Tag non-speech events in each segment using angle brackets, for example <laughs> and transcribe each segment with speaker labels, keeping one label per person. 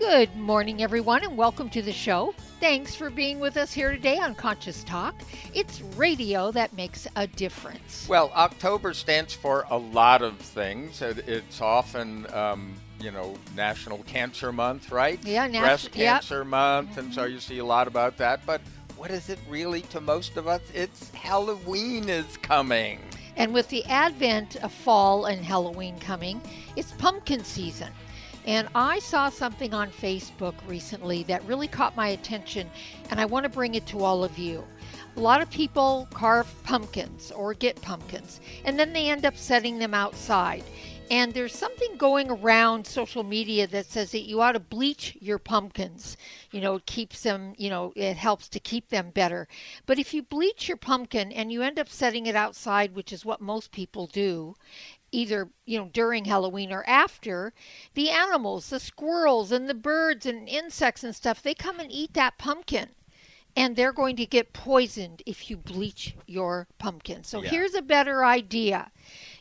Speaker 1: Good morning, everyone, and welcome to the show. Thanks for being with us here today on Conscious Talk. It's radio that makes a difference.
Speaker 2: Well, October stands for a lot of things. It's often, um, you know, National Cancer Month, right?
Speaker 1: Yeah,
Speaker 2: nat- Breast Cancer yep. Month, and so you see a lot about that. But what is it really to most of us? It's Halloween is coming.
Speaker 1: And with the advent of fall and Halloween coming, it's pumpkin season. And I saw something on Facebook recently that really caught my attention, and I want to bring it to all of you. A lot of people carve pumpkins or get pumpkins, and then they end up setting them outside. And there's something going around social media that says that you ought to bleach your pumpkins. You know, it keeps them, you know, it helps to keep them better. But if you bleach your pumpkin and you end up setting it outside, which is what most people do, either you know during Halloween or after, the animals, the squirrels and the birds and insects and stuff, they come and eat that pumpkin. And they're going to get poisoned if you bleach your pumpkin. So yeah. here's a better idea.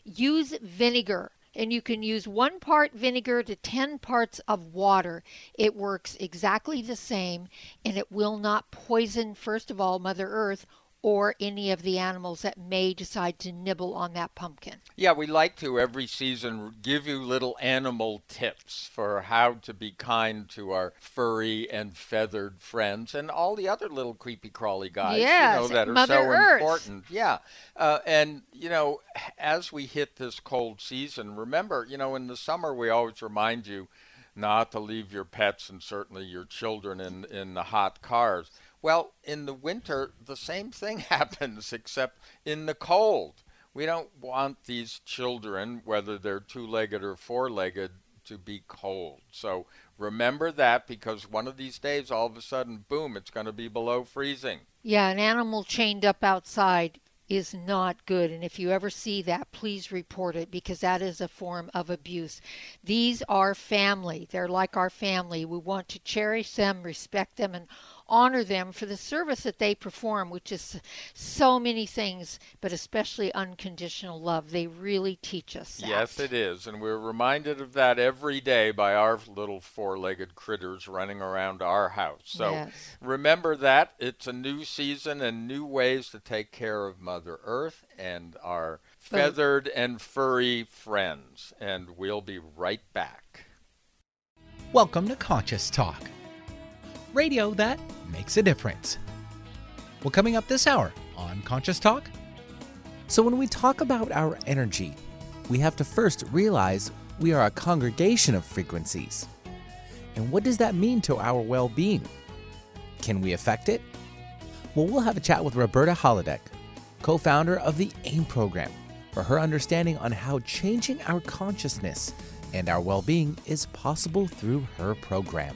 Speaker 1: Use vinegar and you can use one part vinegar to 10 parts of water. It works exactly the same and it will not poison, first of all, Mother Earth or any of the animals that may decide to nibble on that pumpkin.
Speaker 2: Yeah, we like to every season give you little animal tips for how to be kind to our furry and feathered friends and all the other little creepy crawly guys
Speaker 1: yes,
Speaker 2: you know, that are
Speaker 1: Mother
Speaker 2: so
Speaker 1: Earth.
Speaker 2: important. Yeah. Uh, and, you know, as we hit this cold season, remember, you know, in the summer we always remind you not to leave your pets and certainly your children in, in the hot cars. Well, in the winter, the same thing <laughs> happens, except in the cold. We don't want these children, whether they're two legged or four legged, to be cold. So remember that because one of these days, all of a sudden, boom, it's going to be below freezing.
Speaker 1: Yeah, an animal chained up outside is not good. And if you ever see that, please report it because that is a form of abuse. These are family. They're like our family. We want to cherish them, respect them, and honor them for the service that they perform, which is so many things, but especially unconditional love. They really teach us that.
Speaker 2: Yes, it is. And we're reminded of that every day by our little four legged critters running around our house. So
Speaker 1: yes.
Speaker 2: remember that. It's a new season and new ways to take care of Mother Earth and our feathered and furry friends. And we'll be right back.
Speaker 3: Welcome to Conscious Talk radio that makes a difference. Well, coming up this hour on Conscious Talk. So, when we talk about our energy, we have to first realize we are a congregation of frequencies. And what does that mean to our well being? Can we affect it? Well, we'll have a chat with Roberta Hladek, co founder of the AIM program, for her understanding on how changing our consciousness and our well being is possible through her program.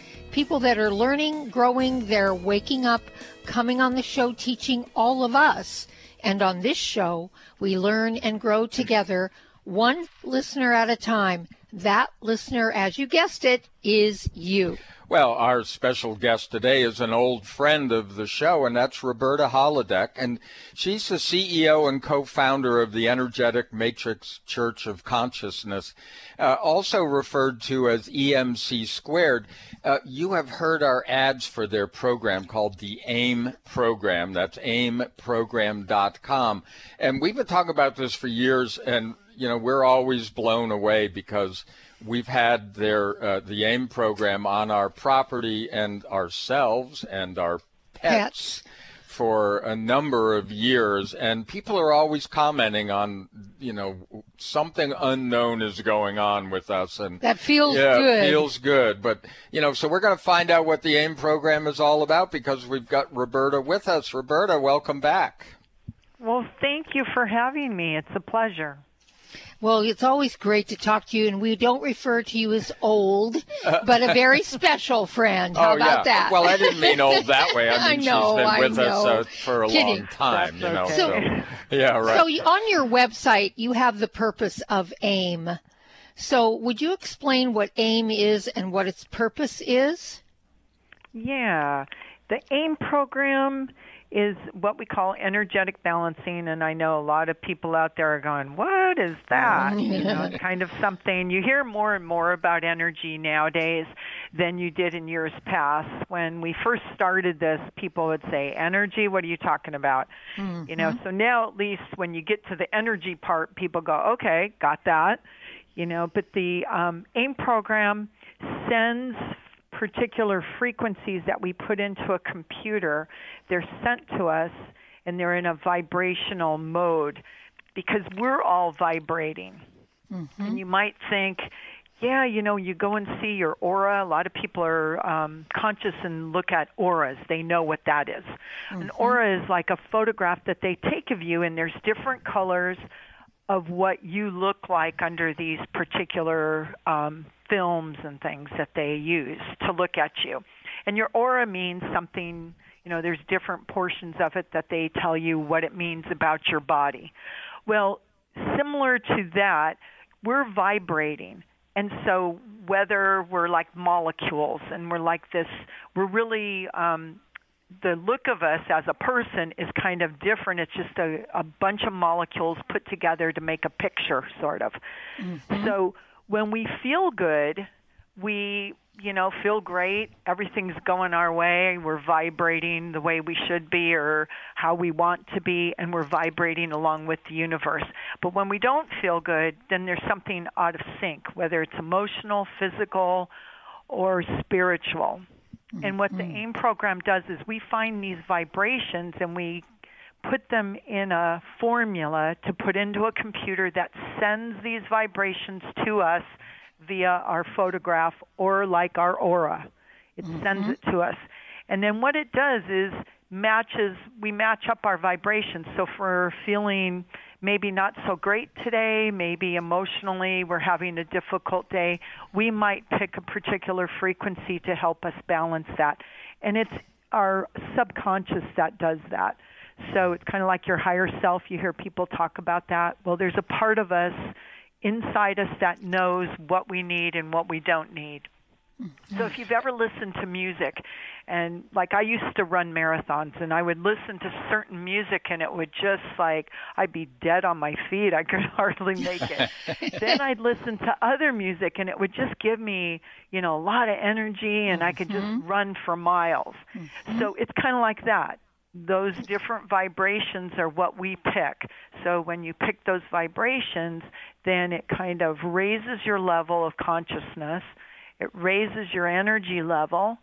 Speaker 1: people that are learning, growing, they're waking up, coming on the show, teaching all of us. And on this show, we learn and grow together, one listener at a time. That listener, as you guessed it, is you.
Speaker 2: Well, our special guest today is an old friend of the show, and that's Roberta Hladek. And she's the CEO and co founder of the Energetic Matrix Church of Consciousness, uh, also referred to as EMC Squared. Uh, you have heard our ads for their program called the AIM program. That's aimprogram.com. And we've been talking about this for years, and, you know, we're always blown away because we've had their uh, the AIM program on our property and ourselves and our pets,
Speaker 1: pets.
Speaker 2: for a number of years, and people are always commenting on, you know, something unknown is going on with us, and
Speaker 1: that feels
Speaker 2: yeah,
Speaker 1: good.
Speaker 2: feels good. But you know, so we're going to find out what the AIM program is all about because we've got Roberta with us. Roberta, welcome back.
Speaker 4: Well, thank you for having me. It's a pleasure.
Speaker 1: Well, it's always great to talk to you, and we don't refer to you as old, but a very <laughs> special friend. How
Speaker 2: oh,
Speaker 1: about
Speaker 2: yeah.
Speaker 1: that?
Speaker 2: Well, I didn't mean old that way. I <laughs> mean,
Speaker 1: I know,
Speaker 2: she's been
Speaker 1: I
Speaker 2: with us uh, for a
Speaker 1: Kidding.
Speaker 2: long time, you know.
Speaker 4: That's
Speaker 2: So, yeah, right.
Speaker 1: So on your website, you have the purpose of AIM. So would you explain what AIM is and what its purpose is?
Speaker 4: Yeah. The AIM program is what we call energetic balancing, and I know a lot of people out there are going, What is that? You know, it's <laughs> kind of something you hear more and more about energy nowadays than you did in years past. When we first started this, people would say, Energy, what are you talking about? You know, so now at least when you get to the energy part, people go, Okay, got that. You know, but the um, AIM program sends particular frequencies that we put into a computer. They're sent to us and they're in a vibrational mode because we're all vibrating. And you might think, yeah, you know, you go and see your aura. A lot of people are um, conscious and look at auras. They know what that is. An aura is like a photograph that they take of you, and there's different colors of what you look like under these particular um, films and things that they use to look at you. And your aura means something, you know, there's different portions of it that they tell you what it means about your body. Well, similar to that, we're vibrating. And so, whether we're like molecules and we're like this, we're really um, the look of us as a person is kind of different. It's just a, a bunch of molecules put together to make a picture, sort of. Mm-hmm. So when we feel good, we, you know, feel great. Everything's going our way. We're vibrating the way we should be or how we want to be, and we're vibrating along with the universe. But when we don't feel good, then there's something out of sync, whether it's emotional, physical, or spiritual. Mm-hmm. And what the mm-hmm. AIM program does is we find these vibrations and we put them in a formula to put into a computer that sends these vibrations to us via our photograph or like our aura. It sends mm-hmm. it to us. And then what it does is matches we match up our vibrations. So if we're feeling maybe not so great today, maybe emotionally we're having a difficult day, we might pick a particular frequency to help us balance that. And it's our subconscious that does that. So it's kind of like your higher self. You hear people talk about that. Well, there's a part of us inside us that knows what we need and what we don't need. So if you've ever listened to music, and like I used to run marathons, and I would listen to certain music, and it would just like I'd be dead on my feet. I could <laughs> hardly make it. <laughs> then I'd listen to other music, and it would just give me, you know, a lot of energy, and I could just mm-hmm. run for miles. Mm-hmm. So it's kind of like that those different vibrations are what we pick. So when you pick those vibrations, then it kind of raises your level of consciousness, it raises your energy level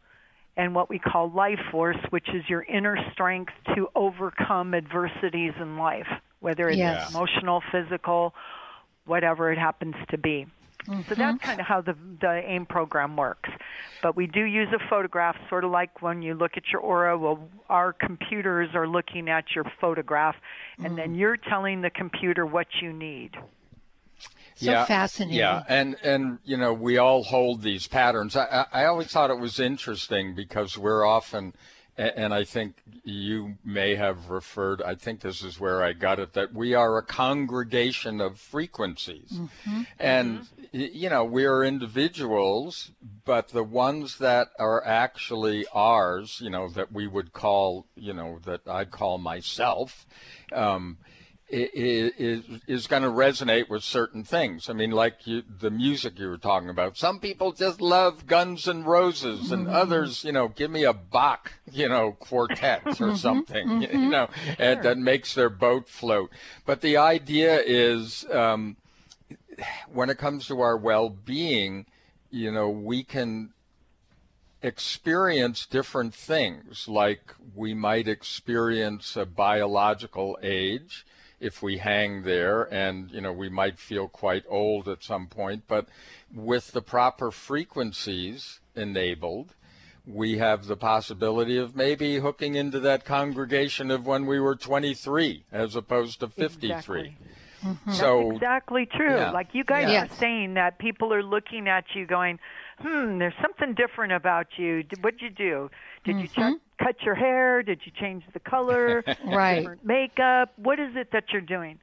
Speaker 4: and what we call life force, which is your inner strength to overcome adversities in life, whether it's
Speaker 1: Yes.
Speaker 4: emotional, physical, whatever it happens to be. So
Speaker 1: Mm-hmm.
Speaker 4: that's kind of how the the AIM program works. But we do use a photograph, sort of like when you look at your aura. Well, our computers are looking at your photograph, and then
Speaker 1: Mm.
Speaker 4: you're telling the computer what you need.
Speaker 1: So fascinating.
Speaker 2: Yeah, and and you know we all hold these patterns. I I I always thought it was interesting because we're often, and I think you may have referred. I think this is where I got it that we are a congregation of frequencies, and y- you know we are individuals, but the ones that are actually ours, you know, that we would call, you know, that I'd call myself. Um, i- i- is is going to resonate with certain things. I mean, like you, the music you were talking about. Some people just love Guns N' Roses, and mm-hmm. others, you know, give me a Bach, you know, quartet <laughs> or mm-hmm. something, <laughs> you mm-hmm. know, and that makes their boat float. But the idea is, um, when it comes to our well-being, you know, we can experience different things, like we might experience a biological age if we hang there and you know we might feel quite old at some point but with the proper frequencies enabled we have the possibility of maybe hooking into that congregation of when we were 23 as opposed to 53
Speaker 4: Exactly.
Speaker 1: Mm-hmm.
Speaker 2: so
Speaker 4: That's exactly true.
Speaker 2: yeah.
Speaker 4: Like you guys
Speaker 1: Yes.
Speaker 4: are saying that people are looking at you going, hmm, there's something different about you. What'd you do? Did you
Speaker 1: Mm-hmm.
Speaker 4: ch- cut your hair? Did you change the color? <laughs>
Speaker 1: Right.
Speaker 4: Different makeup? What is it that you're doing?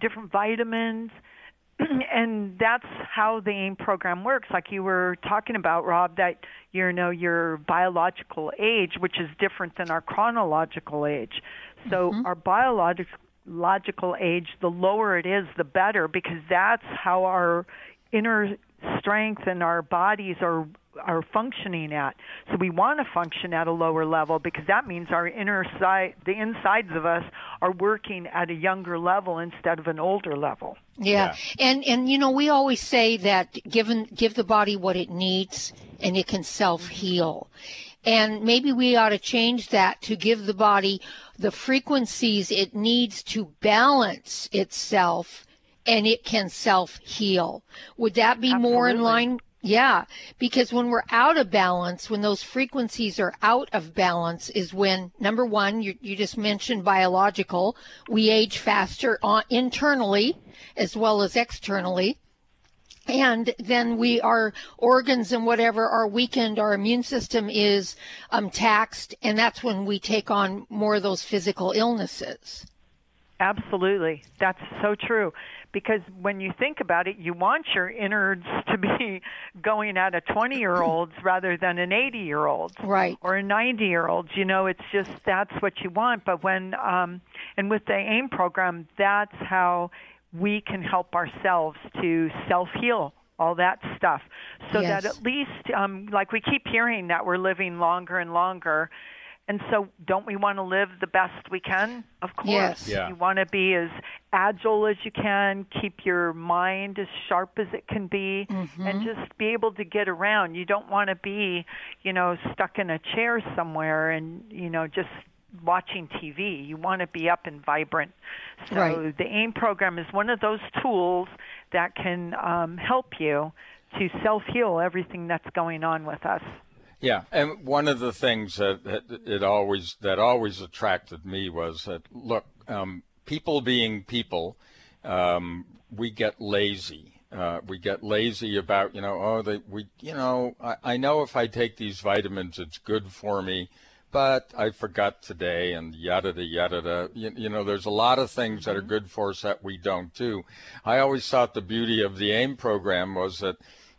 Speaker 4: Different vitamins? <clears throat> and that's how the AIM program works. Like you were talking about, Rob, that you know your biological age, which is different than our chronological age. So our biological logical age, the lower it is, the better, because that's how our inner strength and our bodies are are functioning at. So we want to function at a lower level because that means our inner side, the insides of us, are working at a younger level instead of an older level.
Speaker 1: Yeah. And and you know, we always say that given give the body what it needs and it can self-heal. And maybe we ought to change that to give the body the frequencies it needs to balance itself and it can self-heal. Would that be more in line yeah, because when we're out of balance, when those frequencies are out of balance, is when number one, you, you just mentioned biological, we age faster on, internally as well as externally. And then we, our organs and whatever are weakened, our immune system is um, taxed, and that's when we take on more of those physical illnesses.
Speaker 4: Absolutely. That's so true. Because when you think about it, you want your innards to be <laughs> going at a 20 year old's <laughs> rather than an 80 year old's.
Speaker 1: Right.
Speaker 4: Or a 90 year old's. You know, it's just that's what you want. But when, um, and with the AIM program, that's how we can help ourselves to self heal all that stuff so
Speaker 1: Yes.
Speaker 4: that at least um like we keep hearing that we're living longer and longer and so don't we want to live the best we can of course
Speaker 1: Yes.
Speaker 2: Yeah.
Speaker 4: you want to be as agile as you can keep your mind as sharp as it can be and just be able to get around you don't want to be you know stuck in a chair somewhere and you know just watching TV. You want to be up and vibrant. So
Speaker 1: Right.
Speaker 4: the AIM program is one of those tools that can um, help you to self heal everything that's going on with us.
Speaker 2: Yeah, and one of the things that, it always that always attracted me was that look, um, people being people, um, we get lazy. Uh, we get lazy about you know oh they we you know I, I know if I take these vitamins it's good for me, but I forgot today and yada da yada da. You, you know there's a lot of things that are good for us that we don't do. I always thought the beauty of the AIM program was that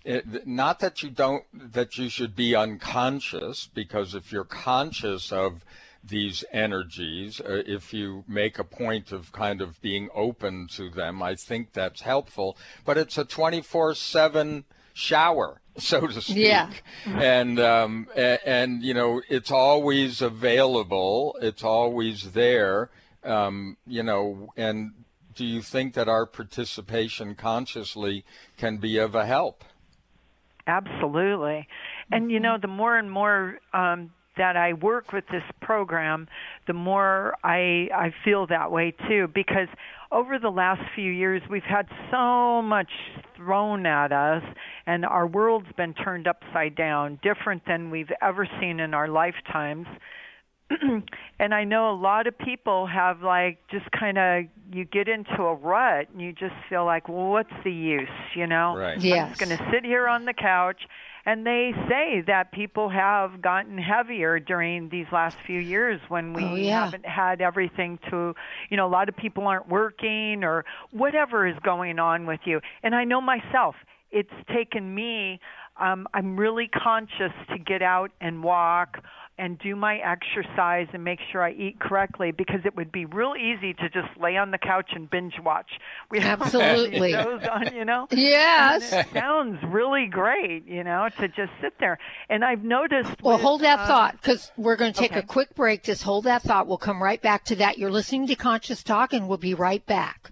Speaker 2: it, not that you don't that you should be unconscious because if you're conscious of these energies uh, if you make a point of kind of being open to them i think that's helpful. But it's a 24/7 shower so to speak.
Speaker 1: Yeah.
Speaker 2: and um, and, and you know it's always available it's always there um, you know and do you think that our participation consciously can be of a help
Speaker 4: Absolutely. And you know, the more and more um, that I work with this program, the more I I feel that way too. Because over the last few years, we've had so much thrown at us, and our world's been turned upside down, different than we've ever seen in our lifetimes. <clears throat> and I know a lot of people have like just kind of you get into a rut and you just feel like, well, what's the use, you know?
Speaker 2: Right.
Speaker 4: I'm just going to sit here on the couch. And they say that people have gotten heavier during these last few years when we
Speaker 1: Oh, yeah.
Speaker 4: haven't had everything to, you know, a lot of people aren't working or whatever is going on with you. And I know myself, it's taken me, um, I'm really conscious to get out and walk and do my exercise and make sure I eat correctly because it would be real easy to just lay on the couch and binge watch. We have
Speaker 1: Absolutely.
Speaker 4: shows on, you know. <laughs>
Speaker 1: Yes.
Speaker 4: And it sounds really great, you know, to just sit there. And I've noticed.
Speaker 1: Well,
Speaker 4: with,
Speaker 1: hold that
Speaker 4: um,
Speaker 1: thought because we're going to take a quick break. Just hold that thought. We'll come right back to that. You're listening to Conscious Talk, and we'll be right back.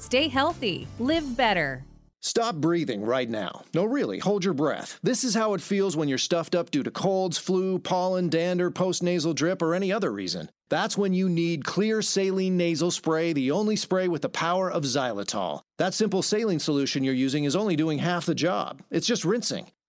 Speaker 5: Stay healthy, live better.
Speaker 6: Stop breathing right now. No, really, hold your breath. This is how it feels when you're stuffed up due to colds, flu, pollen, dander, postnasal drip, or any other reason. That's when you need Xlear Saline Nasal Spray, the only spray with the power of xylitol. That simple saline solution you're using is only doing half the job. It's just rinsing.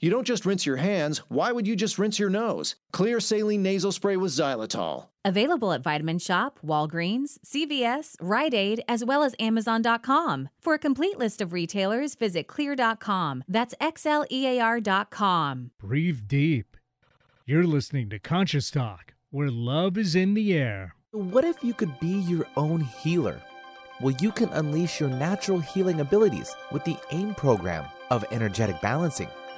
Speaker 6: You don't just rinse your hands, why would you just rinse your nose? Xlear Saline Nasal Spray with xylitol.
Speaker 5: Available at Vitamin Shoppe, Walgreens, CVS, Rite Aid, as well as Amazon.com. For a complete list of retailers, visit xlear.com. That's X L E A R.com.
Speaker 7: Breathe deep. You're listening to Conscious Talk, where love is in the air.
Speaker 8: What if you could be your own healer? Well, you can unleash your natural healing abilities with the AIM program of energetic balancing.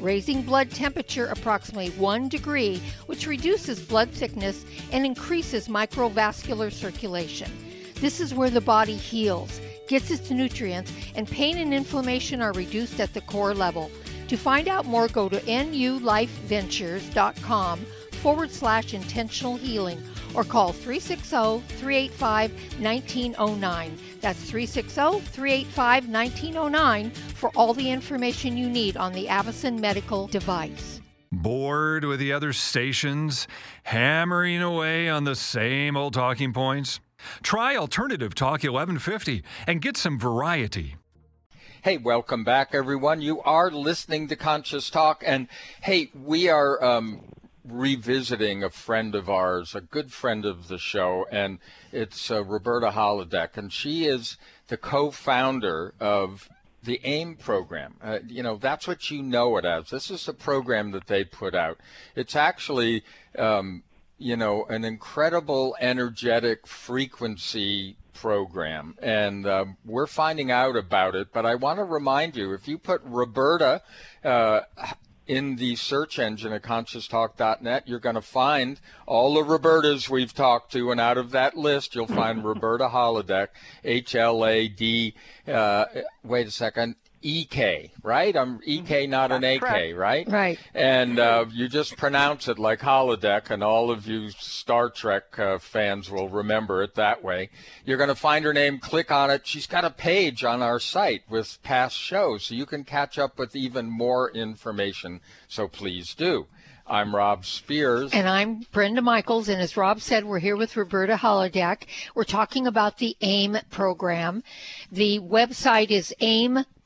Speaker 1: raising blood temperature approximately 1 degree, which reduces blood thickness and increases microvascular circulation. This is where the body heals, gets its nutrients, and pain and inflammation are reduced at the core level. To find out more, go to nulifeventures.com forward slash intentional healing or call 360 385 1909. That's 360 385 1909 for all the information you need on the Avacen medical device.
Speaker 9: Bored with the other stations, hammering away on the same old talking points? Try Alternative Talk 1150 and get some variety.
Speaker 2: Hey, welcome back, everyone. You are listening to Conscious Talk, and hey, we are um, revisiting a friend of ours, a good friend of the show, and it's uh, Roberta Hladek, and she is the co-founder of the AIM program. Uh, you know, that's what you know it as. This is the program that they put out. It's actually, um, you know, an incredible energetic frequency program, and um, we're finding out about it. But I want to remind you, if you put Roberta uh, in the search engine at conscioustalk.net, you're going to find all the Robertas we've talked to, and out of that list, you'll find <laughs> Roberta Hladek, H L A D. Uh, wait a second. EK, right? I'm EK, not an AK,
Speaker 4: correct.
Speaker 2: right?
Speaker 1: Right.
Speaker 2: And uh, you just pronounce it like holodeck, and all of you Star Trek uh, fans will remember it that way. You're going to find her name, click on it. She's got a page on our site with past shows, so you can catch up with even more information. So please do. I'm Rob Spears.
Speaker 1: And I'm Brenda Michaels. And as Rob said, we're here with Roberta Hladek. We're talking about the AIM program. The website is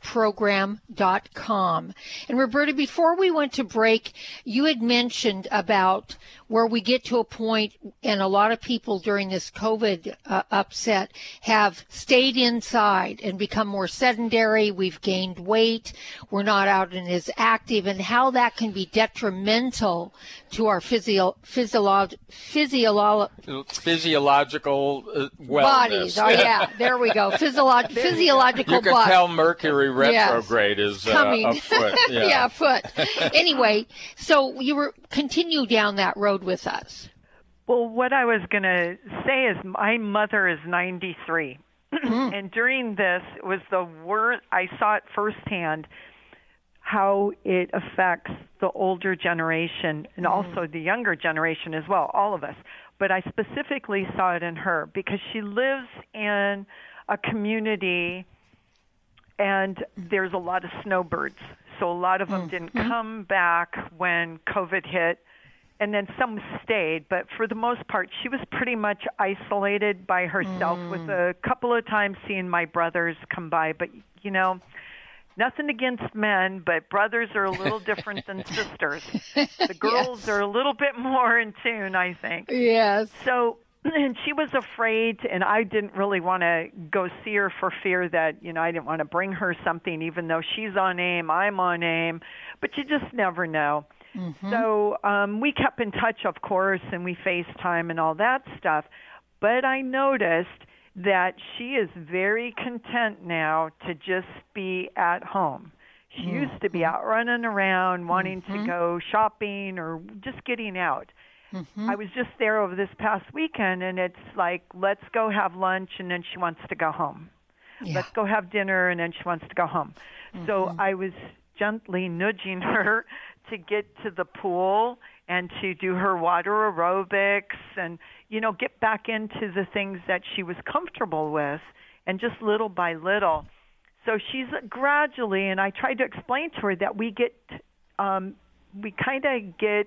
Speaker 1: aimprogram.com. And Roberta, before we went to break, you had mentioned about where we get to a point, and a lot of people during this COVID uh, upset have stayed inside and become more sedentary. We've gained weight. We're not out and as active, and how that can be detrimental to our physio- physiolo- physiolo-
Speaker 2: Physiological uh, wellness.
Speaker 1: bodies. Oh, yeah, there we go. Physiolo- <laughs> physiological
Speaker 2: You can
Speaker 1: body.
Speaker 2: tell Mercury
Speaker 1: Yes.
Speaker 2: retrograde is uh,
Speaker 1: Coming.
Speaker 2: afoot. <laughs> Yeah.
Speaker 1: yeah, foot. anyway, so you were continue down that road with us.
Speaker 4: Well, what I was going to say is my mother is 93. and during this, it was the worst. I saw it firsthand how it affects the older generation and also the younger generation as well, all of us. But I specifically saw it in her because she lives in a community and there's a lot of snowbirds. So a lot of them mm-hmm. didn't come back when COVID hit, and then some stayed. But for the most part, she was pretty much isolated by herself, with mm. a couple of times seeing my brothers come by. But you know, nothing against men, but brothers are a little different than <laughs> sisters. <laughs> The girls are a little bit more in tune, I think.
Speaker 1: Yes.
Speaker 4: So, and she was afraid, and I didn't really want to go see her for fear that, you know, I didn't want to bring her something, even though she's on AIM, I'm on AIM, but you just never know. Mm-hmm. So um, we kept in touch, of course, and we FaceTime and all that stuff. But I noticed that she is very content now to just be at home. She used to be mm-hmm. out running around, wanting to mm-hmm. go shopping or just getting out. I was just there over this past weekend, and it's like, let's go have lunch, and then she wants to go home.
Speaker 1: Yeah.
Speaker 4: Let's go have dinner, and then she wants to go home. So I was gently nudging <laughs> her to get to the pool and to do her water aerobics and, you know, get back into the things that she was comfortable with, and just little by little. So she's gradually, and I tried to explain to her that we get, um, we kind of get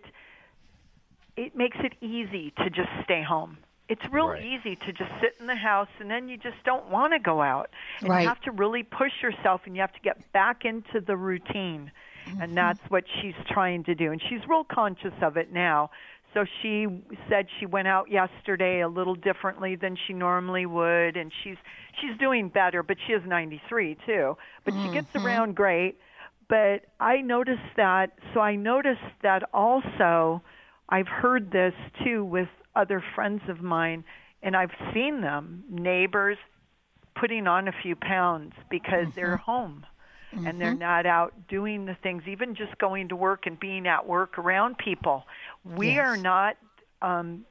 Speaker 4: it makes it easy to just stay home. It's real
Speaker 2: Right.
Speaker 4: easy to just sit in the house and then you just don't want to go out. And
Speaker 1: Right.
Speaker 4: you have to really push yourself and you have to get back into the routine. And mm-hmm. that's what she's trying to do. And she's real conscious of it now. So she said she went out yesterday a little differently than she normally would and she's she's doing better, but she is 93 too. But she gets mm-hmm. around great. But I noticed that so I noticed that also I've heard this too with other friends of mine, and I've seen them, neighbors, putting on a few pounds because they're home and they're not out doing the things, even just going to work and being at work around people. We
Speaker 1: Yes.
Speaker 4: are not um,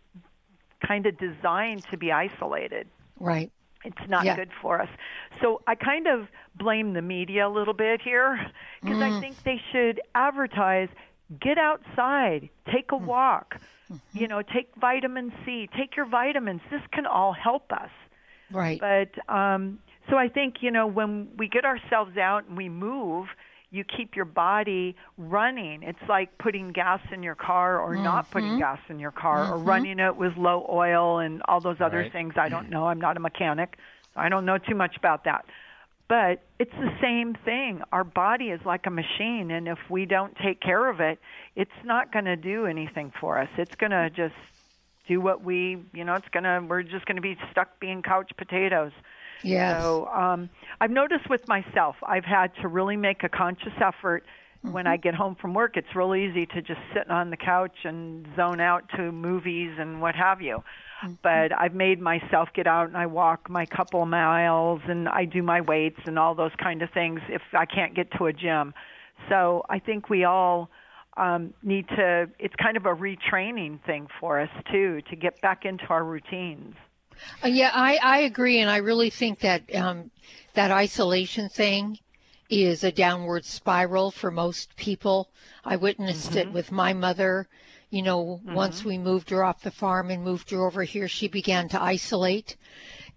Speaker 4: kind of designed to be isolated.
Speaker 1: Right.
Speaker 4: It's not
Speaker 1: Yeah.
Speaker 4: good for us. So I kind of blame the media a little bit here because
Speaker 1: Mm.
Speaker 4: I think they should advertise get outside, take a walk,
Speaker 1: Mm-hmm.
Speaker 4: you know, take vitamin C, take your vitamins. This can all help us.
Speaker 1: Right.
Speaker 4: But um, so I think, you know, when we get ourselves out and we move, you keep your body running. It's like putting gas in your car or not
Speaker 1: Mm-hmm.
Speaker 4: putting gas in your car or running it with low oil and all those other
Speaker 2: Right.
Speaker 4: things. I don't know. I'm not a mechanic. So I don't know too much about that. But it's the same thing. Our body is like a machine, and if we don't take care of it, it's not going to do anything for us. It's going to just do what we, you know, it's going to, we're just going to be stuck being couch potatoes.
Speaker 1: yes.
Speaker 4: So um, I've noticed with myself, I've had to really make a conscious effort when I get home from work. It's real easy to just sit on the couch and zone out to movies and what have you. But I've made myself get out and I walk my couple of miles and I do my weights and all those kind of things if I can't get to a gym. So I think we all um, need to. It's kind of a retraining thing for us too to get back into our routines.
Speaker 1: Uh, yeah, I, I agree, and I really think that um, that isolation thing is a downward spiral for most people. I witnessed mm-hmm. it with my mother. You know, mm-hmm. once we moved her off the farm and moved her over here, she began to isolate.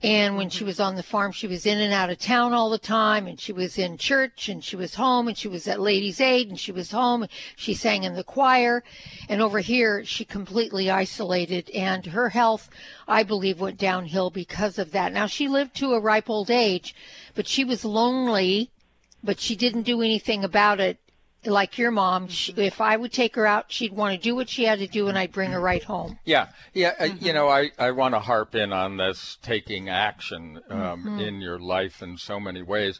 Speaker 1: And when she was on the farm, she was in and out of town all the time, and she was in church, and she was home, and she was at Ladies' Aid, and she was home. She sang in the choir, and over here, she completely isolated, and her health, I believe, went downhill because of that. Now she lived to a ripe old age, but she was lonely, but she didn't do anything about it like your mom, she, mm-hmm. if I would take her out, she'd want to do what she had to do, and I'd bring her right home.
Speaker 2: Yeah, yeah. Uh, mm-hmm. you know, I, I want to harp in on this taking action um, mm-hmm. in your life in so many ways.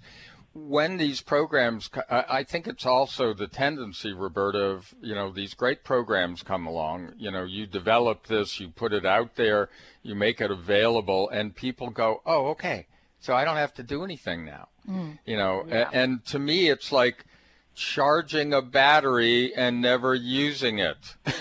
Speaker 2: When these programs, I think it's also the tendency, Roberta, of, you know, these great programs come along. You know, you develop this, you put it out there, you make it available, and people go, oh, okay, so I don't have to do anything now. Mm. You know, yeah. and, and to me, it's like, charging a battery and never using it.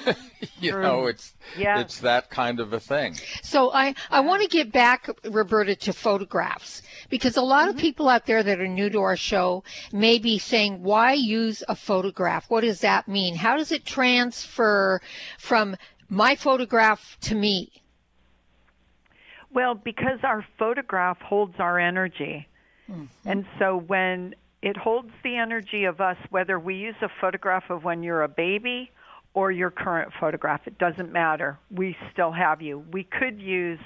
Speaker 2: <laughs> you True. know, it's yeah. it's that kind of a thing.
Speaker 1: So I I want to get back Roberta to photographs because a lot mm-hmm. of people out there that are new to our show may be saying why use a photograph? What does that mean? How does it transfer from my photograph to me?
Speaker 4: Well, because our photograph holds our energy. Mm-hmm. And so when it holds the energy of us whether we use a photograph of when you're a baby or your current photograph. It doesn't matter. We still have you. We could use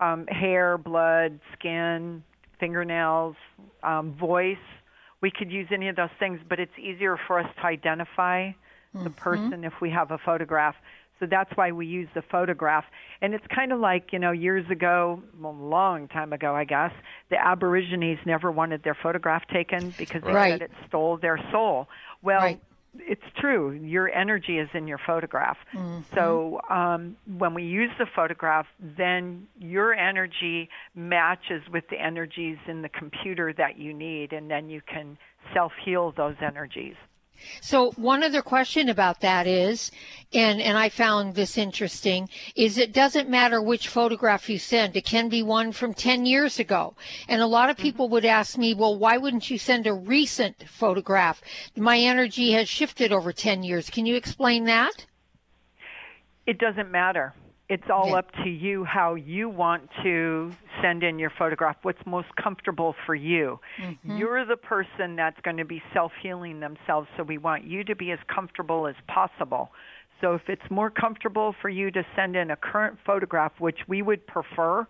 Speaker 4: um, hair, blood, skin, fingernails, um, voice. We could use any of those things, but it's easier for us to identify mm-hmm. the person if we have a photograph. So that's why we use the photograph. And it's kind of like, you know, years ago, well, a long time ago, I guess, the Aborigines never wanted their photograph taken because they right. said it stole their soul. Well, right. it's true. Your energy is in your photograph. Mm-hmm. So um, when we use the photograph, then your energy matches with the energies in the computer that you need, and then you can self heal those energies.
Speaker 1: So one other question about that is, and, and I found this interesting, is it doesn't matter which photograph you send. It can be one from 10 years ago. And a lot of mm-hmm. people would ask me, well, why wouldn't you send a recent photograph? My energy has shifted over 10 years. Can you explain that?
Speaker 4: It doesn't matter it's all up to you how you want to send in your photograph, what's most comfortable for you. Mm-hmm. You're the person that's going to be self healing themselves, so we want you to be as comfortable as possible. So if it's more comfortable for you to send in a current photograph, which we would prefer,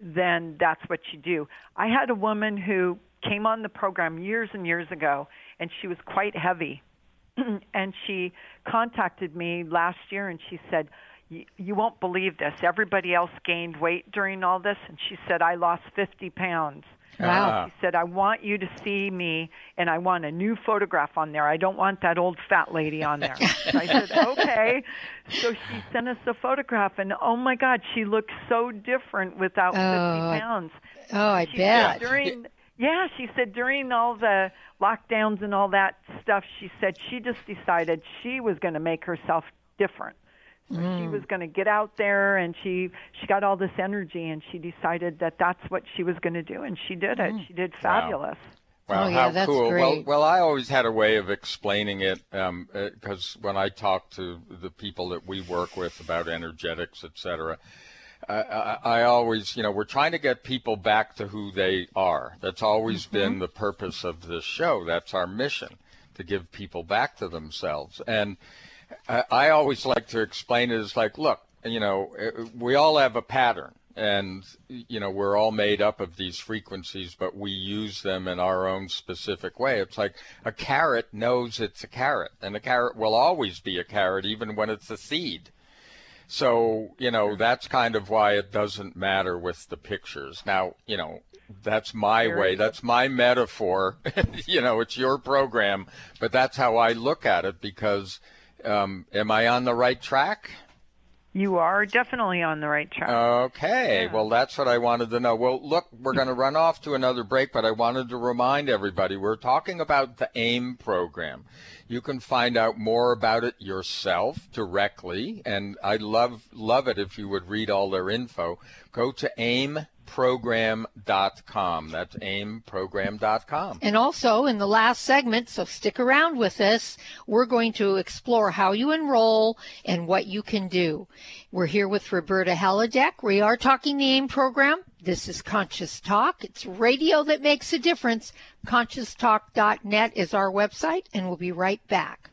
Speaker 4: then that's what you do. I had a woman who came on the program years and years ago, and she was quite heavy. <clears throat> and she contacted me last year and she said, you, won't believe this. Everybody else gained weight during all this, and she said, I lost 50 pounds.
Speaker 1: Wow.
Speaker 4: She said, I want you to see me, and I want a new photograph on there. I don't want that old fat lady on there. <laughs> so I said, okay. So she sent us a photograph, and oh my God, she looked so different without oh, 50 pounds.
Speaker 1: I, oh, I oh, she bet.
Speaker 4: During, yeah, she said during all the lockdowns and all that stuff, she said she just decided she was going to make herself different. Mm. She was going to get out there, and she she got all this energy, and she decided that that's what she was going to do, and she did it. Mm. She did fabulous.
Speaker 2: Wow. Wow,
Speaker 1: oh, yeah,
Speaker 2: how cool.
Speaker 1: Great.
Speaker 2: Well, well, I always had a way of explaining it because um, uh, when I talk to the people that we work with about energetics, etc., I, I, I, always, you know, we're trying to get people back to who they are. That's always mm-hmm. been the purpose of this show. That's our mission to give people back to themselves. And I, always like to explain it as like, look, you know, uh, we all have a pattern and you know we're all made up of these frequencies but we use them in our own specific way. It's like a carrot knows it's a carrot and a carrot will always be a carrot even when it's a seed. So you know that's kind of why it doesn't matter with the pictures. Now you know that's my way that's my metaphor. <laughs> You know it's your program but that's how i look at it because um, am I on the right track?
Speaker 4: You are definitely on the right track.
Speaker 2: Okay,
Speaker 4: Yeah.
Speaker 2: well, that's what I wanted to know. Well, look, we're going to run off to another break, but I wanted to remind everybody we're talking about the AIM program. You can find out more about it yourself directly, and I'd love love it if you would read all their info. Go to aimprogram.com. That's aimprogram.com.
Speaker 1: And also in the last segment, so stick around with us, we're going to explore how you enroll and what you can do. We're here with Roberta Hladek. We are talking the AIM program. This is Conscious Talk. It's radio that makes a difference. ConsciousTalk.net is our website, and we'll be right back.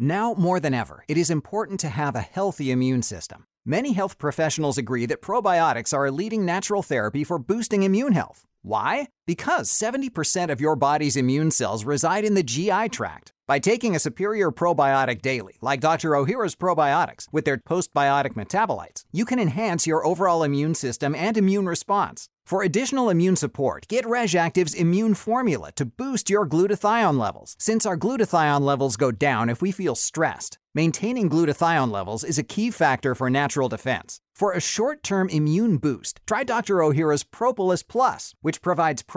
Speaker 10: Now more than ever, it is important to have a healthy immune system. Many health professionals agree that probiotics are a leading natural therapy for boosting immune health. Why? Because 70% of your body's immune cells reside in the GI tract. By taking a superior probiotic daily, like Dr. Ohhira's probiotics, with their postbiotic metabolites, you can enhance your overall immune system and immune response. For additional immune support, get Reg'Activ's immune formula to boost your glutathione levels, since our glutathione levels go down if we feel stressed. Maintaining glutathione levels is a key factor for natural defense. For a short term immune boost, try Dr. Ohhira's Propolis Plus, which provides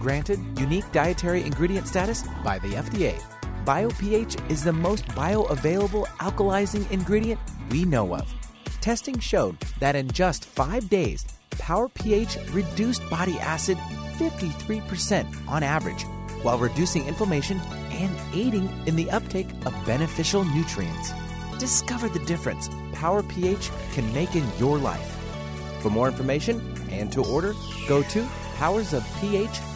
Speaker 8: Granted unique dietary ingredient status by the FDA. BioPH is the most bioavailable alkalizing ingredient we know of. Testing showed that in just five days, Power pH reduced body acid 53% on average, while reducing inflammation and aiding in the uptake of beneficial nutrients. Discover the difference Power pH can make in your life. For more information and to order, go to powersofph.com.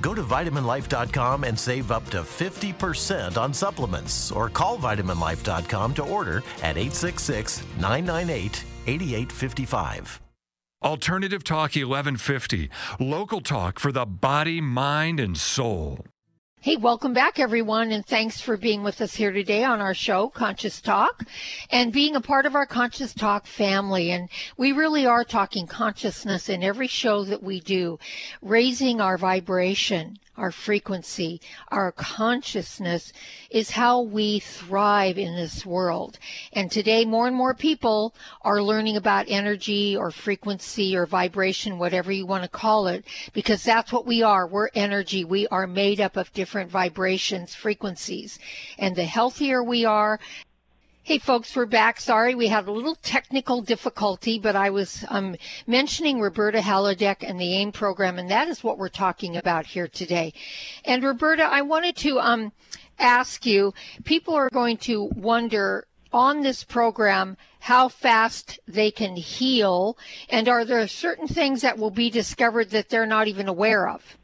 Speaker 11: Go to vitaminlife.com and save up to 50% on supplements or call vitaminlife.com to order at 866 998 8855.
Speaker 9: Alternative Talk 1150, local talk for the body, mind, and soul.
Speaker 1: Hey, welcome back, everyone, and thanks for being with us here today on our show, Conscious Talk, and being a part of our Conscious Talk family. And we really are talking consciousness in every show that we do, raising our vibration our frequency, our consciousness is how we thrive in this world. And today, more and more people are learning about energy or frequency or vibration, whatever you want to call it, because that's what we are. We're energy. We are made up of different vibrations, frequencies. And the healthier we are, Hey, folks, we're back. Sorry, we had a little technical difficulty, but I was um, mentioning Roberta Hladek and the AIM program, and that is what we're talking about here today. And Roberta, I wanted to um, ask you people are going to wonder on this program how fast they can heal, and are there certain things that will be discovered that they're not even aware of?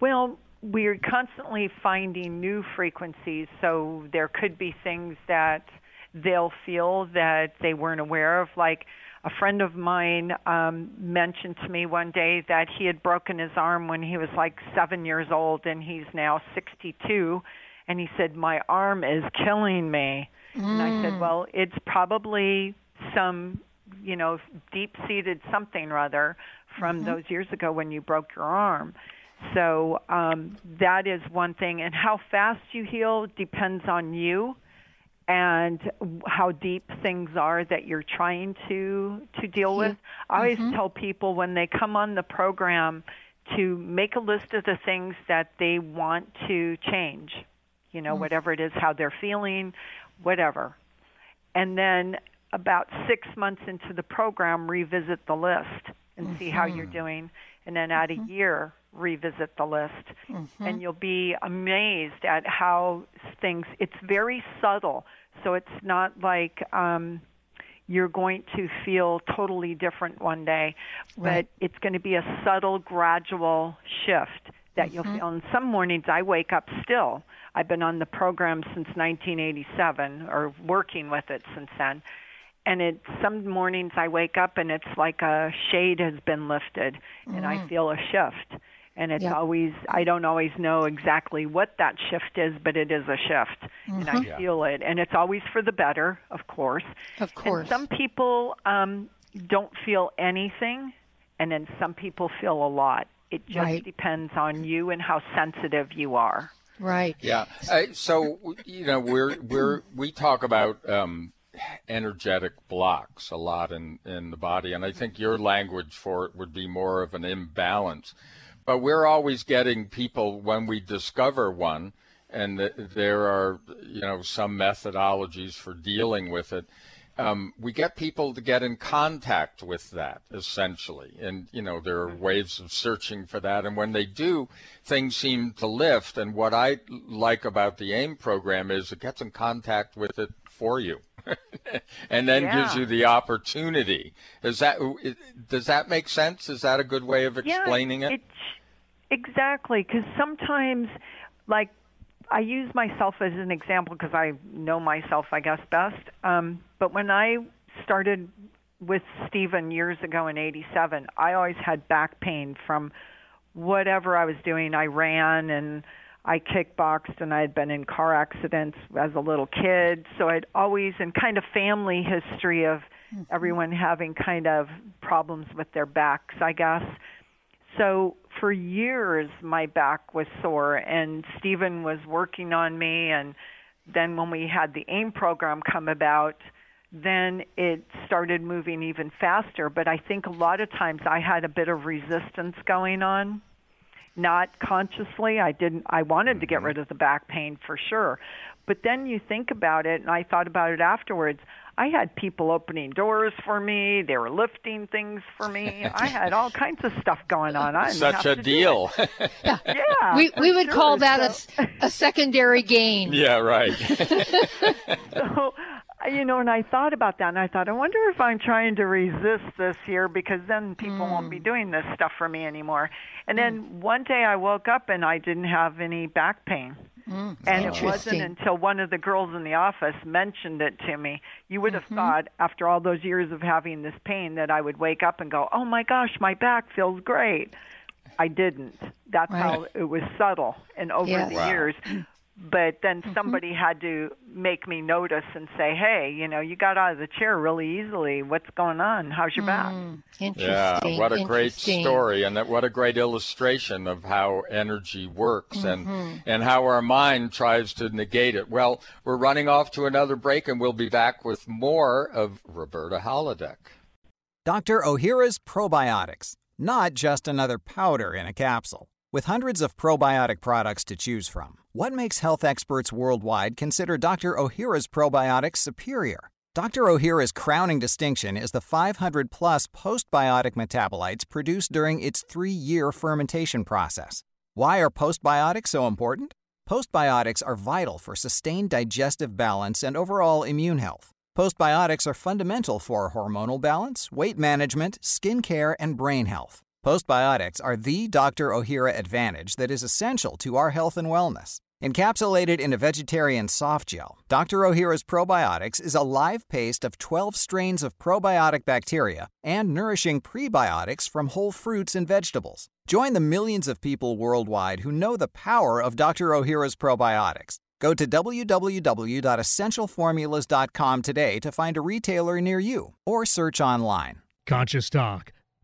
Speaker 4: Well, we're constantly finding new frequencies, so there could be things that they'll feel that they weren't aware of. Like a friend of mine um, mentioned to me one day that he had broken his arm when he was like seven years old, and he's now 62. And he said, My arm is killing me. Mm. And I said, mm. Well, it's probably some, you know, deep seated something or other from mm-hmm. those years ago when you broke your arm. So um, that is one thing. And how fast you heal depends on you and how deep things are that you're trying to to deal with. I always mm-hmm. tell people when they come on the program to make a list of the things that they want to change. You know, mm-hmm. whatever it is, how they're feeling, whatever. And then about 6 months into the program revisit the list and mm-hmm. see how you're mm-hmm. doing and then at a mm-hmm. year revisit the list mm-hmm. and you'll be amazed at how things it's very subtle so it's not like um you're going to feel totally different one day right. but it's going to be a subtle gradual shift that mm-hmm. you'll feel and some mornings i wake up still i've been on the program since 1987 or working with it since then and it some mornings I wake up and it's like a shade has been lifted mm-hmm. and I mm. feel a shift and it's always I don't always know exactly what that shift is, but it is a shift, mm-hmm. and I yeah. feel it, and it's always for the better, of course.
Speaker 1: Of course.
Speaker 4: And some people um, don't feel anything, and then some people feel a lot. It just right. depends on you and how sensitive you are.
Speaker 1: Right.
Speaker 2: Yeah. Uh, so you know we're we're we talk about. Um, energetic blocks a lot in, in the body. And I think your language for it would be more of an imbalance. But we're always getting people when we discover one, and there are you know some methodologies for dealing with it. Um, we get people to get in contact with that essentially, and you know there are ways of searching for that. And when they do, things seem to lift. And what I like about the AIM program is it gets in contact with it for you. <laughs> and then yeah. gives you the opportunity. Does that does that make sense? Is that a good way of explaining
Speaker 4: yeah,
Speaker 2: it?
Speaker 4: Exactly, because sometimes, like, I use myself as an example because I know myself, I guess, best. Um, but when I started with Stephen years ago in 87, I always had back pain from whatever I was doing. I ran and I kickboxed and I had been in car accidents as a little kid. So I'd always, and kind of family history of mm-hmm. everyone having kind of problems with their backs, I guess. So for years my back was sore and Stephen was working on me and then when we had the AIM program come about, then it started moving even faster. But I think a lot of times I had a bit of resistance going on, not consciously. I didn't. I wanted to get mm-hmm. rid of the back pain for sure, but then you think about it, and I thought about it afterwards. I had people opening doors for me. They were lifting things for me. I had all <laughs> kinds of stuff going on. I
Speaker 2: Such a deal. <laughs>
Speaker 1: yeah. yeah. We we would sure. call that so, a, a secondary gain.
Speaker 2: Yeah, right. <laughs>
Speaker 4: so, you know, and I thought about that, and I thought, I wonder if I'm trying to resist this here because then people mm. won't be mm. doing this stuff for me anymore. And mm. then one day I woke up and I didn't have any back pain.
Speaker 1: Mm,
Speaker 4: and it wasn't until one of the girls in the office mentioned it to me. You would have
Speaker 1: Mm-hmm.
Speaker 4: thought, after all those years of having this pain, that I would wake up and go, "Oh my gosh, my back feels great." I didn't. That's how it was subtle and over the
Speaker 2: Wow.
Speaker 4: years. But then
Speaker 1: Mm-hmm.
Speaker 4: somebody had to make me notice and say, "Hey, you know, you got out of the chair really easily. What's going on? How's your back?"
Speaker 1: Mm,
Speaker 2: Yeah, what a great story, and that what a great illustration of how energy works
Speaker 1: Mm-hmm.
Speaker 2: and and how our mind tries to negate it. Well, we're running off to another break, and we'll be back with more of Roberta Hladek.
Speaker 10: Dr. Ohhira's Probiotics, not just another powder in a capsule. With hundreds of probiotic products to choose from, what makes health experts worldwide consider Dr. Ohhira's probiotics superior? Dr. Ohhira's crowning distinction is the 500 plus postbiotic metabolites produced during its three year fermentation process. Why are postbiotics so important? Postbiotics are vital for sustained digestive balance and overall immune health. Postbiotics are fundamental for hormonal balance, weight management, skin care, and brain health. Postbiotics are the Dr. Ohhira advantage that is essential to our health and wellness. Encapsulated in a vegetarian soft gel, Dr. Ohhira's Probiotics is a live paste of 12 strains of probiotic bacteria and nourishing prebiotics from whole fruits and vegetables. Join the millions of people worldwide who know the power of Dr. Ohhira's probiotics. Go to www.essentialformulas.com today to find a retailer near you or search online.
Speaker 7: Conscious Talk,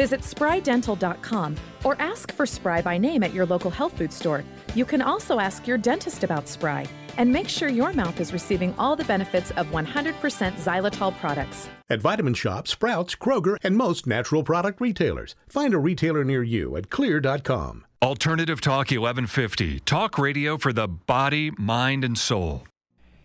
Speaker 12: Visit sprydental.com or ask for Spry by name at your local health food store. You can also ask your dentist about Spry and make sure your mouth is receiving all the benefits of 100% xylitol products.
Speaker 13: At Vitamin Shoppe, Sprouts, Kroger, and most natural product retailers. Find a retailer near you at xlear.com.
Speaker 9: Alternative Talk 1150, talk radio for the body, mind, and soul.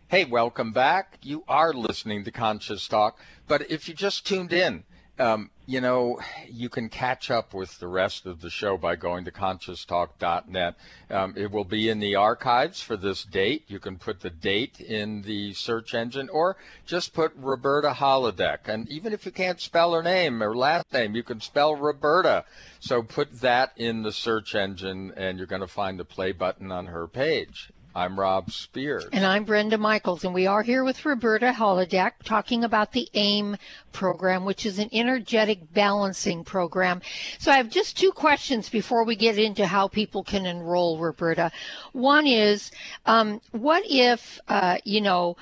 Speaker 2: Hey, welcome back. You are listening to Conscious Talk, but if you just tuned in, um, you know, you can catch up with the rest of the show by going to conscioustalk.net. Um, it will be in the archives for this date. You can put the date in the search engine or just put Roberta Hladek. And even if you can't spell her name or last name, you can spell Roberta. So put that in the search engine and you're going to find the play button on her page. I'm Rob Spears.
Speaker 1: And I'm Brenda Michaels, and we are here with Roberta Hladek talking about the AIM program, which is an energetic balancing program. So I have just two questions before we get into how people can enroll, Roberta. One is, um, what if, uh, you know,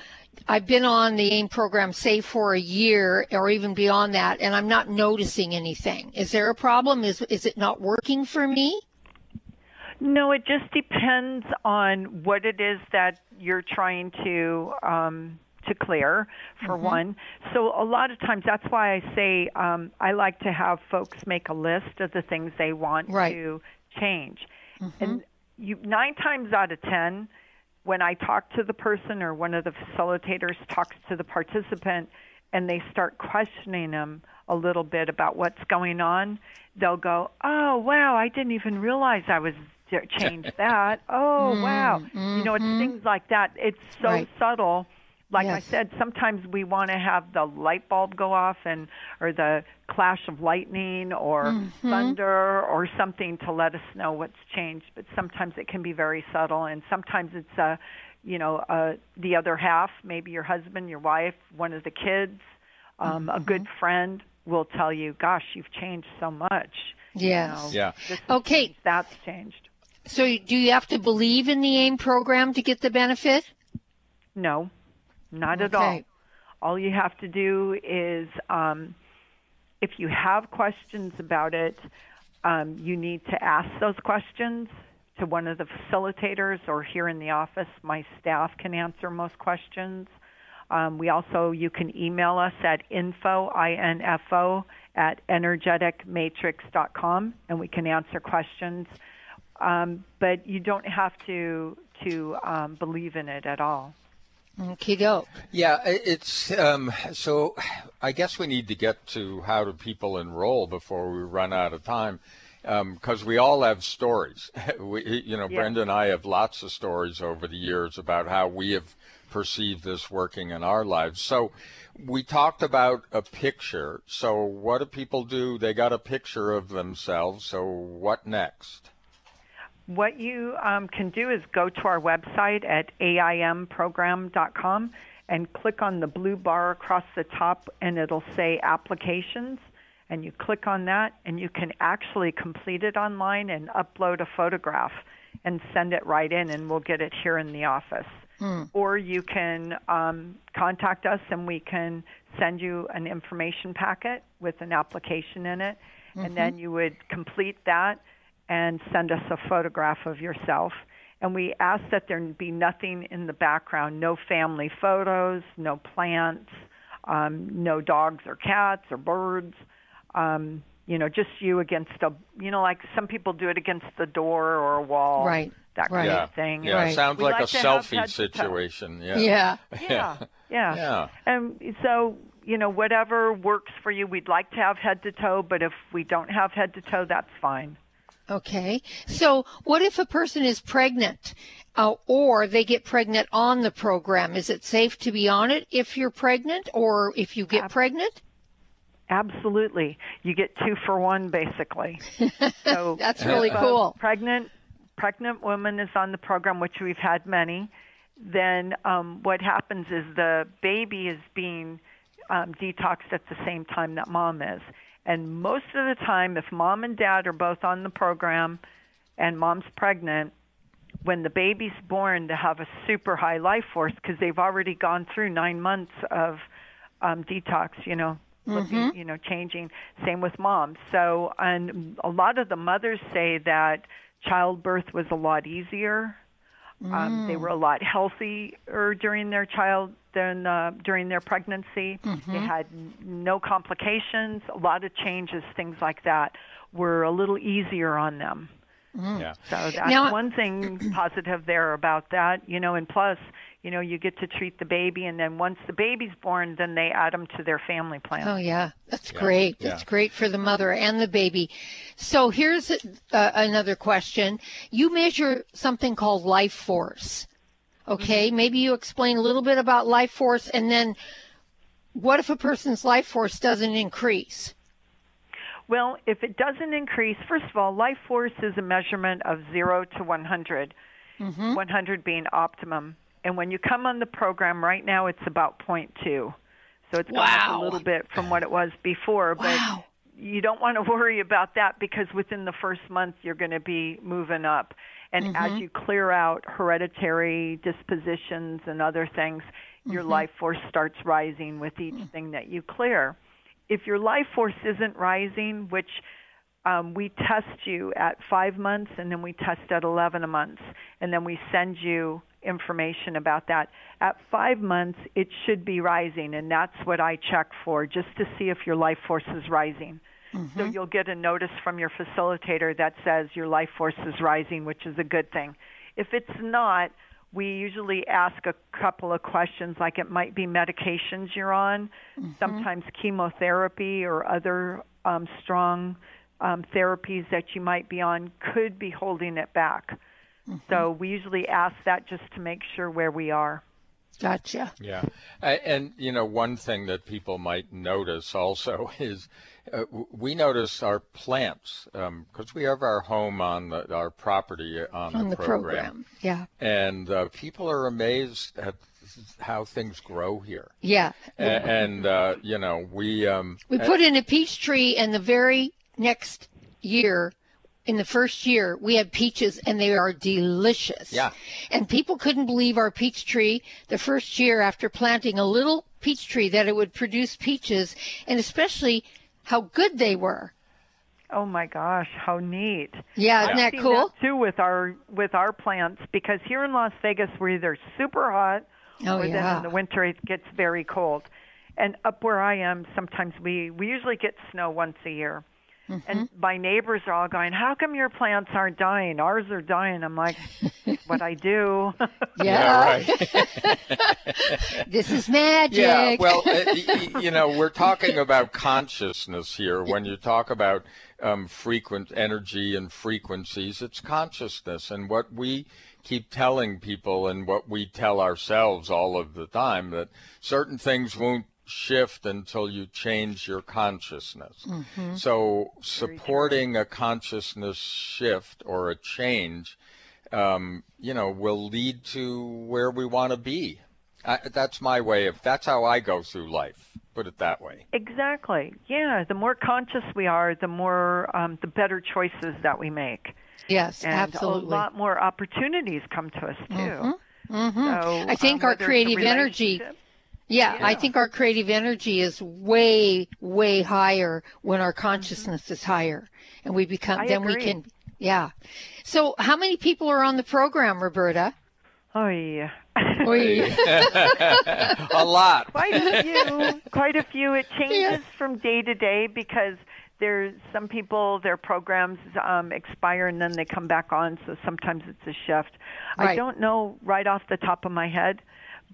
Speaker 1: I've been on the AIM program, say, for a year or even beyond that, and I'm not noticing anything. Is there a problem? Is, is it not working for me?
Speaker 4: No, it just depends on what it is that you're trying to um, to clear, for
Speaker 1: Mhm.
Speaker 4: one. So a lot of times, that's why I say um, I like to have folks make a list of the things they want
Speaker 1: Right.
Speaker 4: to change, and you nine times out of ten, when I talk to the person or one of the facilitators talks to the participant, and they start questioning them a little bit about what's going on, they'll go, "Oh wow, I didn't even realize I was <laughs> change that. Oh,
Speaker 1: Mm,
Speaker 4: wow. You know, it's
Speaker 1: mhm.
Speaker 4: things like that. It's so
Speaker 1: Right.
Speaker 4: subtle. Like I said, sometimes we want to have the light bulb go off and or the clash of lightning or
Speaker 1: Mhm.
Speaker 4: thunder or something to let us know what's changed. But sometimes it can be very subtle, and sometimes it's uh, you know, uh, the other half, maybe your husband, your wife, one of the kids, um, a good friend will tell you, "Gosh, you've changed so much." You
Speaker 1: Yes.
Speaker 4: know,
Speaker 2: Yeah.
Speaker 4: This
Speaker 1: Okay.
Speaker 4: changed, that's changed.
Speaker 1: So do you have to believe in the AIM program to get the benefit?
Speaker 4: No, not at all. All you have to do is, um, if you have questions about it, um, you need to ask those questions to one of the facilitators or here in the office, my staff can answer most questions. Um, we also, you can email us at info, I-N-F-O, at energeticmatrix.com, and we can answer questions. Um, but you don't have to to um, believe in it at all.
Speaker 1: Okay, go.
Speaker 2: Yeah, it's um, so. I guess we need to get to how do people enroll before we run out of time, because um, we all have stories. <laughs> we, you know,
Speaker 4: Yeah.
Speaker 2: Brenda and I have lots of stories over the years about how we have perceived this working in our lives. So we talked about a picture. So what do people do? They got a picture of themselves. So what next?
Speaker 4: What you um, can do is go to our website at aimprogram.com and click on the blue bar across the top, and it'll say applications. And you click on that, and you can actually complete it online and upload a photograph and send it right in, and we'll get it here in the office. Or you can um, contact us, and we can send you an information packet with an application in it,
Speaker 1: Mhm.
Speaker 4: and then you would complete that and send us a photograph of yourself. And we ask that there be nothing in the background, no family photos, no plants, um, no dogs or cats or birds. Um, you know, just you against a, you know, like some people do it against the door or a wall,
Speaker 1: Right,
Speaker 4: That
Speaker 1: right.
Speaker 4: kind
Speaker 2: yeah,
Speaker 4: of thing.
Speaker 2: Yeah, sounds
Speaker 4: We
Speaker 2: like, a selfie
Speaker 4: head to toe.
Speaker 2: situation. Yeah.
Speaker 1: Yeah. <laughs>
Speaker 4: Yeah, yeah.
Speaker 2: Yeah.
Speaker 4: And so, you know, whatever works for you, we'd like to have head to toe, but if we don't have head to toe, that's fine.
Speaker 1: Okay. So, what if a person is pregnant uh, or they get pregnant on the program? Is it safe to be on it if you're pregnant or if you get pregnant?
Speaker 4: Absolutely. You get two for one, basically. <laughs> So
Speaker 1: That's really
Speaker 4: if a
Speaker 1: cool.
Speaker 4: Pregnant, pregnant woman is on the program, which we've had many. Then um, what happens is the baby is being um, detoxed at the same time that mom is. And most of the time, if mom and dad are both on the program and mom's pregnant, when the baby's born, they have a super high life force because they've already gone through nine months of um, detox, you know, flipping, you know, changing. Same with moms. So, and a lot of the mothers say that childbirth was a lot easier. Um, they were a lot healthier during their child than uh, during their pregnancy. They had no complications. A lot of changes, things like that, were a little easier on them.
Speaker 2: Yeah.
Speaker 4: So that's
Speaker 1: Now-
Speaker 4: one thing <clears throat> positive there about that, you know, and plus, you know, you get to treat the baby, and then once the baby's born, then they add them to their family plan.
Speaker 1: Oh yeah, that's
Speaker 4: Yeah,
Speaker 1: great.
Speaker 4: yeah.
Speaker 1: That's great for the mother and the baby. So here's uh, another question. You measure something called life force. Okay,
Speaker 4: Mm-hmm.
Speaker 1: maybe you explain a little bit about life force and then what if a person's life force doesn't increase?
Speaker 4: Well, if it doesn't increase, first of all, life force is a measurement of 0 to 100,
Speaker 1: Mm-hmm.
Speaker 4: 100 being optimum. And when you come on the program right now, it's about 0.2. So it's gone up a little bit from what it was before, but you don't want to <laughs> worry about that because within the first month you're going to be moving up. And as
Speaker 1: Mhm.
Speaker 4: you clear out hereditary dispositions and other things, your
Speaker 1: Mhm.
Speaker 4: life force starts rising with each thing that you clear. If your life force isn't rising, which um, we test you at five months and then we test at 11 months, and then we send you information about that. At five months, it should be rising, and that's what I check for just to see if your life force is rising. So you'll get a notice from your facilitator that says your life force is rising, which is a good thing. If it's not, we usually ask a couple of questions like it might be medications you're on, sometimes chemotherapy or other um, strong um, therapies that you might be on could be holding it back. So we usually ask that just to make sure where we are.
Speaker 1: Gotcha.
Speaker 2: Yeah, and you know one thing that people might notice also <laughs> is uh, we notice our plants because we have our home on the, our property on,
Speaker 1: On the
Speaker 2: program,
Speaker 1: program. Yeah.
Speaker 2: and uh, people are amazed at how things grow here.
Speaker 1: Yeah.
Speaker 2: A- and uh, you know we um,
Speaker 1: We put in a peach tree, and the very next year, in the first year, we had peaches, and they are delicious.
Speaker 2: Yeah.
Speaker 1: And people couldn't believe our peach tree the first year after planting a little peach tree that it would produce peaches, and especially how good they were.
Speaker 4: Oh my gosh, how neat!
Speaker 1: Yeah,
Speaker 4: I've
Speaker 1: isn't that
Speaker 4: seen
Speaker 1: cool?
Speaker 4: too, with our with our plants, because here in Las Vegas we're either super hot,
Speaker 1: Oh,
Speaker 4: or then in the winter it gets very cold. And up where I am, sometimes we we usually get snow once a year.
Speaker 1: Mm-hmm.
Speaker 4: And my neighbors are all going, "How come your plants aren't dying? Ours are dying." I'm like, <laughs> "What I do?"
Speaker 1: Yeah. <laughs> this is magic.
Speaker 2: Yeah, well, uh, y- y- you know, we're <laughs> talking about consciousness here. When you talk about um, frequent energy and frequencies, it's consciousness. And what we keep telling people and what we tell ourselves all of the time that certain things won't shift until you change your consciousness.
Speaker 14: Mhm.
Speaker 2: So supporting a consciousness shift or a change, um, you know, will lead to where we want to be. I, that's my way of. That's how I go through life. Put it that way.
Speaker 4: Exactly. Yeah. The more conscious we are, the more um, the better choices that we make.
Speaker 1: Yes,
Speaker 4: and
Speaker 1: absolutely.
Speaker 4: a lot more opportunities come to us too.
Speaker 1: Mhm. Mhm.
Speaker 4: So,
Speaker 1: I think
Speaker 4: um,
Speaker 1: our
Speaker 4: whether it's a
Speaker 1: creative energy.
Speaker 4: Relationship-
Speaker 1: Yeah, I think our creative energy is way, way higher when our consciousness is higher, and we become.
Speaker 4: I
Speaker 1: then we can. Yeah. So, how many people are on the program, Roberta?
Speaker 4: Oh yeah.
Speaker 1: Oh, <laughs> yeah.
Speaker 2: a lot.
Speaker 4: Quite a few. Quite a few. It changes from day to day because there's some people their programs um, expire and then they come back on. So sometimes it's a shift. I don't know right off the top of my head,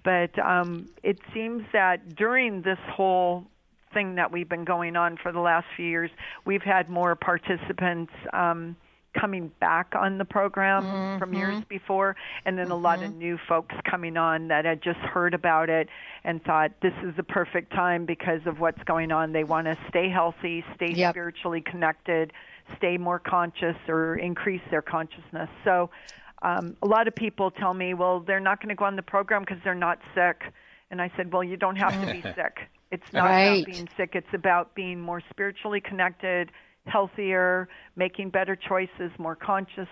Speaker 4: but um, it seems that during this whole thing that we've been going on for the last few years, we've had more participants. Um, coming back on the program from years before and then a lot of new folks coming on that had just heard about it and thought this is the perfect time because of what's going on they want to stay healthy stay
Speaker 1: Yep.
Speaker 4: spiritually connected stay more conscious or increase their consciousness so um, a lot of people tell me well they're not going to go on the program because they're not sick. And i said well you don't have to be <laughs> sick. It's not
Speaker 1: Right.
Speaker 4: about being sick. It's about being more spiritually connected healthier, making better choices, more conscious,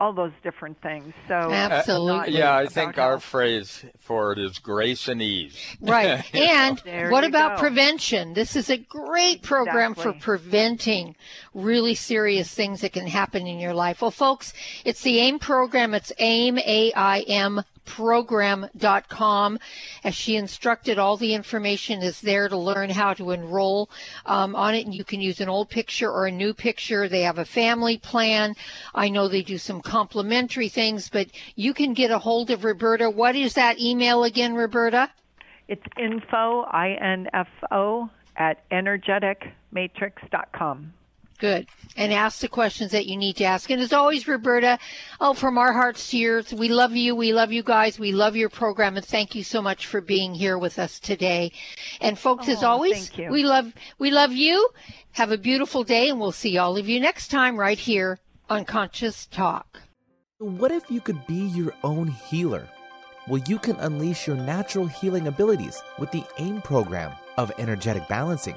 Speaker 4: all those different things. So
Speaker 2: Uh, yeah, I
Speaker 4: about
Speaker 2: think
Speaker 4: health.
Speaker 2: our phrase for it is grace and ease. <laughs>
Speaker 1: Right. And what about
Speaker 4: go.
Speaker 1: prevention? This is a great program for preventing really serious things that can happen in your life. Well, folks, it's the AIM program. It's AIM, A-I-M program.com. As she instructed, all the information is there to learn how to enroll um, on it. And you can use an old picture or a new picture. They have a family plan. I know they do some complimentary things, but you can get a hold of Roberta. What is that email again, Roberta?
Speaker 4: It's info, I-N-F-O, at energeticmatrix.com.
Speaker 1: Good. And ask the questions that you need to ask. And as always, Roberta, oh, from our hearts to yours, we love you. We love you guys. We love your program. And thank you so much for being here with us today. And folks, as
Speaker 4: Oh,
Speaker 1: always, we love, we love you. Have a beautiful day and we'll see all of you next time right here on Conscious Talk.
Speaker 8: What if you could be your own healer? Well, you can unleash your natural healing abilities with the AIM program of energetic balancing.